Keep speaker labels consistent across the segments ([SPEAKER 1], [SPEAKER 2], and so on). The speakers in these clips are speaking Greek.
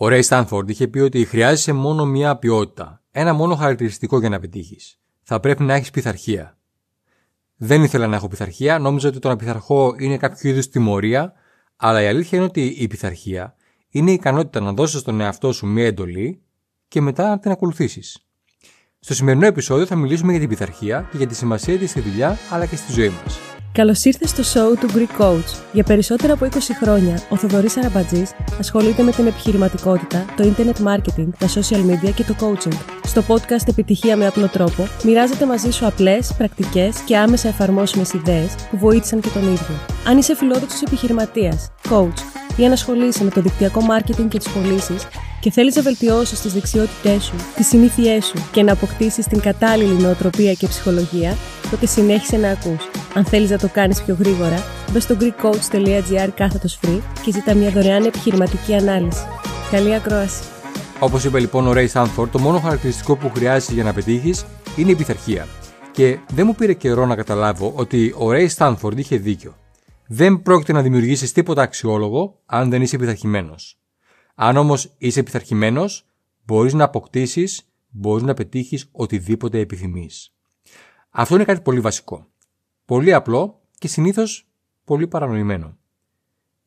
[SPEAKER 1] Ο Ray Stanford είχε πει ότι χρειάζεσαι μόνο μία ποιότητα, ένα μόνο χαρακτηριστικό για να πετύχεις. Θα πρέπει να έχεις πειθαρχία. Δεν ήθελα να έχω πειθαρχία, νόμιζα ότι το να πειθαρχώ είναι κάποιο είδους τιμωρία, αλλά η αλήθεια είναι ότι η πειθαρχία είναι η ικανότητα να δώσεις στον εαυτό σου μία εντολή και μετά να την ακολουθήσεις. Στο σημερινό επεισόδιο θα μιλήσουμε για την πειθαρχία και για τη σημασία της στη δουλειά αλλά και στη ζωή μας.
[SPEAKER 2] Καλώς ήρθες στο show του Greek Coach. Για περισσότερα από 20 χρόνια, ο Θοδωρής Αραμπατζής ασχολείται με την επιχειρηματικότητα, το internet marketing, τα social media και το coaching. Στο podcast Επιτυχία με απλό τρόπο, μοιράζεται μαζί σου απλές, πρακτικές και άμεσα εφαρμόσιμες ιδέες που βοήθησαν και τον ίδιο. Αν είσαι φιλόδοξος επιχειρηματίας, coach ή αν ασχολείσαι με το δικτυακό marketing και τις πωλήσεις και θέλεις να βελτιώσεις τις δεξιότητές σου, τις συνήθειές σου και να αποκτήσεις την κατάλληλη νοοτροπία και ψυχολογία, τότε συνέχισε να ακούς. Αν θέλεις να το κάνεις πιο γρήγορα, μπες στο greekcoach.gr κάθετος free και ζητά μια δωρεάν επιχειρηματική ανάλυση. Καλή ακρόαση!
[SPEAKER 1] Όπως είπε λοιπόν ο Ray Sanford, το μόνο χαρακτηριστικό που χρειάζεσαι για να πετύχεις είναι η πειθαρχία. Και δεν μου πήρε καιρό να καταλάβω ότι ο Ray Stanford είχε δίκιο. Δεν πρόκειται να δημιουργήσεις τίποτα αξιόλογο αν δεν είσαι πειθαρχημένος. Αν όμως είσαι πειθαρχημένος, μπορείς να αποκτήσεις, μπορείς να πετύχεις οτιδήποτε επιθυμείς. Αυτό είναι κάτι πολύ βασικό. Πολύ απλό και συνήθως πολύ παρανοημένο.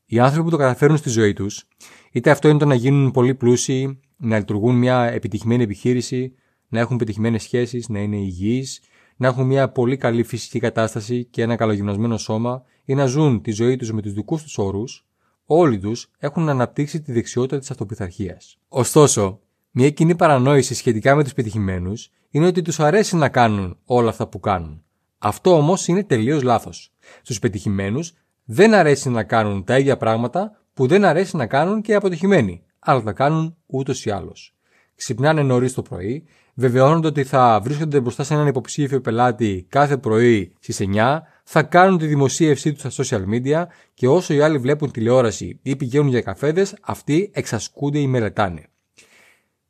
[SPEAKER 1] Οι άνθρωποι που το καταφέρουν στη ζωή τους, είτε αυτό είναι το να γίνουν πολύ πλούσιοι, να λειτουργούν μια επιτυχημένη επιχείρηση, να έχουν πετυχημένες σχέσεις, να είναι υγιείς, να έχουν μια πολύ καλή φυσική κατάσταση και ένα καλογυμνασμένο σώμα ή να ζουν τη ζωή τους με τους δικούς τους όρους, όλοι τους έχουν αναπτύξει τη δεξιότητα της αυτοπιθαρχίας. Ωστόσο, μια κοινή παρανόηση σχετικά με τους πετυχημένους είναι ότι τους αρέσει να κάνουν όλα αυτά που κάνουν. Αυτό όμως είναι τελείως λάθος. Στους πετυχημένους δεν αρέσει να κάνουν τα ίδια πράγματα που δεν αρέσει να κάνουν και οι αποτυχημένοι, αλλά τα κάνουν ούτως ή άλλως. Ξυπνάνε νωρίς το πρωί, βεβαιώνονται ότι θα βρίσκονται μπροστά σε έναν υποψήφιο πελάτη κάθε πρωί στις 9, θα κάνουν τη δημοσίευσή τους στα social media και όσο οι άλλοι βλέπουν τηλεόραση ή πηγαίνουν για καφέδες, αυτοί εξασκούνται ή μελετάνε.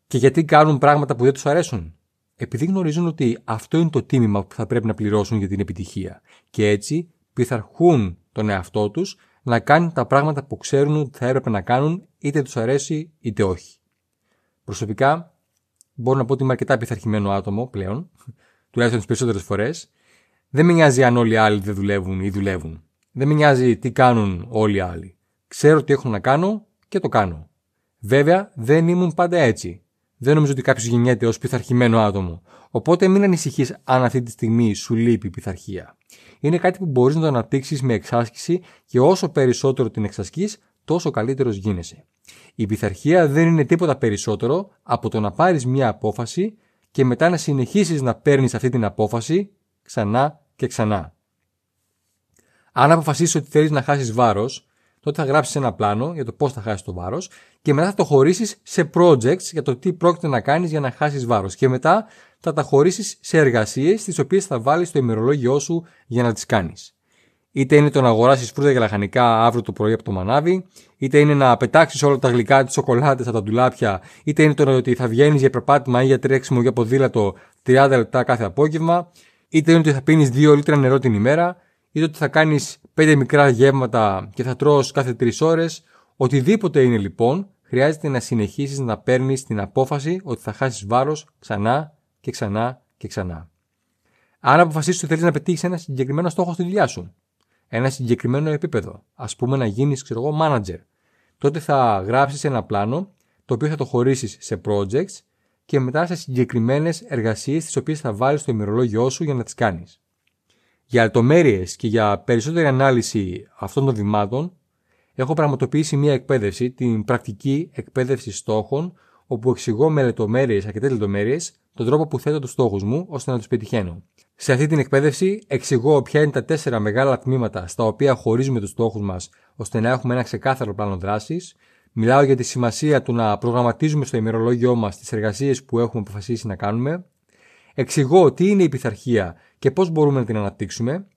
[SPEAKER 1] Και γιατί κάνουν πράγματα που δεν τους αρέσουν; Επειδή γνωρίζουν ότι αυτό είναι το τίμημα που θα πρέπει να πληρώσουν για την επιτυχία και έτσι πειθαρχούν τον εαυτό τους να κάνουν τα πράγματα που ξέρουν ότι θα έπρεπε να κάνουν είτε τους αρέσει είτε όχι. Προσωπικά μπορώ να πω ότι είμαι αρκετά πειθαρχημένο άτομο πλέον, τουλάχιστον τις περισσότερες φορές. Δεν με νοιάζει αν όλοι οι άλλοι δεν δουλεύουν ή δουλεύουν. Δεν με νοιάζει τι κάνουν όλοι οι άλλοι. Ξέρω τι έχω να κάνω και το κάνω. Βέβαια, δεν ήμουν πάντα έτσι δεν νομίζω ότι κάποιος γεννιέται ως πειθαρχημένο άτομο. Οπότε μην ανησυχείς αν αυτή τη στιγμή σου λείπει η πειθαρχία. Είναι κάτι που μπορείς να το αναπτύξεις με εξάσκηση και όσο περισσότερο την εξασκείς, τόσο καλύτερος γίνεσαι. Η πειθαρχία δεν είναι τίποτα περισσότερο από το να πάρεις μια απόφαση και μετά να συνεχίσεις να παίρνεις αυτή την απόφαση ξανά και ξανά. Αν αποφασίσεις ότι θέλεις να χάσεις βάρος, τότε θα γράψεις ένα πλάνο για το πώς θα χάσεις το βάρος και μετά θα το χωρίσεις σε projects για το τι πρόκειται να κάνεις για να χάσεις βάρος. Και μετά θα τα χωρίσεις σε εργασίες τις οποίες θα βάλεις στο ημερολόγιο σου για να τις κάνεις. Είτε είναι το να αγοράσεις φρούτα και λαχανικά αύριο το πρωί από το μανάβι, είτε είναι να πετάξεις όλα τα γλυκά, τι σοκολάτε από τα ντουλάπια, είτε είναι το ότι θα βγαίνεις για περπάτημα ή για τρέξιμο για ποδήλατο 30 λεπτά κάθε απόγευμα, είτε είναι ότι θα πίνεις 2 λίτρα νερό την ημέρα, είτε ότι θα κάνεις 5 μικρά γεύματα και θα τρως κάθε 3 ώρες, Οτιδήποτε είναι λοιπόν, χρειάζεται να συνεχίσεις να παίρνεις την απόφαση ότι θα χάσεις βάρος ξανά και ξανά και ξανά. Αν αποφασίσεις ότι θέλεις να πετύχεις ένα συγκεκριμένο στόχο στη δουλειά σου, ένα συγκεκριμένο επίπεδο, ας πούμε να γίνεις, ξέρω εγώ, manager, τότε θα γράψεις ένα πλάνο το οποίο θα το χωρίσεις σε projects και μετά σε συγκεκριμένες εργασίες τις οποίες θα βάλεις στο ημερολόγιο σου για να τις κάνεις. Για λεπτομέρειες και για περισσότερη ανάλυση αυτών των βημάτων, έχω πραγματοποιήσει μια εκπαίδευση, την πρακτική εκπαίδευση στόχων, όπου εξηγώ με λεπτομέρειες, αρκετές λεπτομέρειες, τον τρόπο που θέτω τους στόχους μου ώστε να τους πετυχαίνω. Σε αυτή την εκπαίδευση εξηγώ ποια είναι τα τέσσερα μεγάλα τμήματα στα οποία χωρίζουμε τους στόχους μας ώστε να έχουμε ένα ξεκάθαρο πλάνο δράσης. Μιλάω για τη σημασία του να προγραμματίζουμε στο ημερολόγιο μας τις εργασίες που έχουμε αποφασίσει να κάνουμε. Εξηγώ τι είναι η πειθαρχία και πώς μπορούμε να την αναπτύξουμε.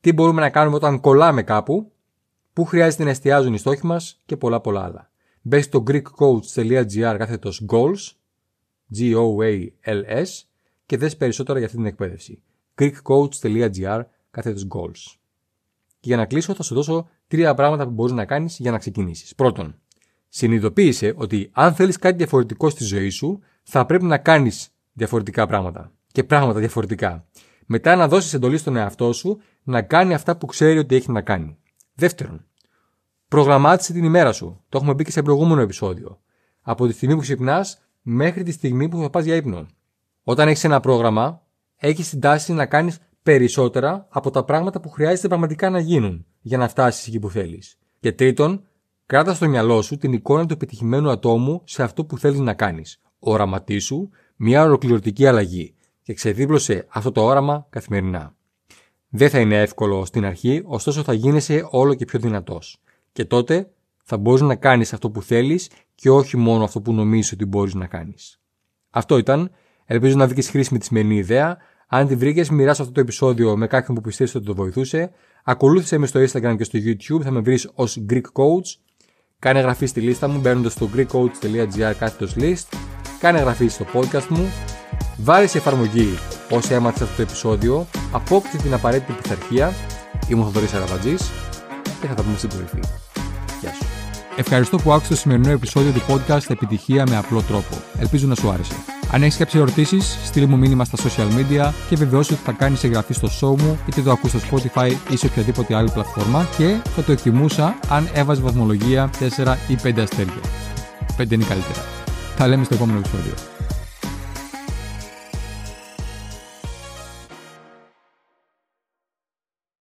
[SPEAKER 1] Τι μπορούμε να κάνουμε όταν κολλάμε κάπου πού χρειάζεται να εστιάζουν οι στόχοι μας και πολλά πολλά άλλα. Μπες στο greekcoach.gr κάθετος goals, G-O-A-L-S και δες περισσότερα για αυτή την εκπαίδευση. greekcoach.gr κάθετος goals. Και για να κλείσω θα σου δώσω τρία πράγματα που μπορείς να κάνεις για να ξεκινήσεις. Πρώτον, Συνειδητοποίησε ότι αν θέλεις κάτι διαφορετικό στη ζωή σου, θα πρέπει να κάνεις διαφορετικά πράγματα. Και πράγματα διαφορετικά. Μετά να δώσεις εντολή στον εαυτό σου να κάνει αυτά που ξέρει ότι έχει να κάνει. Δεύτερον, προγραμμάτισε την ημέρα σου. Το έχουμε πει και σε προηγούμενο επεισόδιο. Από τη στιγμή που ξυπνάς μέχρι τη στιγμή που θα πας για ύπνο. Όταν έχεις ένα πρόγραμμα, έχεις την τάση να κάνεις περισσότερα από τα πράγματα που χρειάζεται πραγματικά να γίνουν για να φτάσεις εκεί που θέλεις. Και τρίτον, κράτα στο μυαλό σου την εικόνα του επιτυχημένου ατόμου σε αυτό που θέλεις να κάνεις. Οραματίσου μια ολοκληρωτική αλλαγή και ξεδίπλωσε αυτό το όραμα καθημερινά. Δεν θα είναι εύκολο στην αρχή, ωστόσο θα γίνεσαι όλο και πιο δυνατός. Και τότε θα μπορείς να κάνεις αυτό που θέλεις και όχι μόνο αυτό που νομίζεις ότι μπορείς να κάνεις. Αυτό ήταν. Ελπίζω να βρήκες χρήσιμη τη σημερινή ιδέα. Αν τη βρήκες, μοιράσου αυτό το επεισόδιο με κάποιον που πιστεύεις ότι το βοηθούσε. Ακολούθησε με στο Instagram και στο YouTube, θα με βρεις ως Greek Coach. Κάνε εγγραφή στη λίστα μου μπαίνοντας στο greekcoach.gr κάθετος list. Κάνε εγγραφή στο podcast μου. Βάλει σε εφαρμογή όσοι έμαθες αυτό το επεισόδιο. Απόκτησε την απαραίτητη πειθαρχία. Είμαι ο Θοδωρής Αραβατζής και θα τα πούμε στην κορυφή. Γεια σου.
[SPEAKER 3] Ευχαριστώ που άκουσες το σημερινό επεισόδιο του podcast Επιτυχία με απλό τρόπο. Ελπίζω να σου άρεσε. Αν έχεις κάποιες ερωτήσεις, στείλ μου μήνυμα στα social media και βεβαιώσου ότι θα κάνεις εγγραφή στο show μου, είτε το ακούς στο Spotify ή σε οποιαδήποτε άλλη πλατφόρμα και θα το εκτιμούσα αν έβαζε βαθμολογία 4 ή 5 αστέρια. 5 είναι καλύτερα. Τα λέμε στο επόμενο επεισόδιο.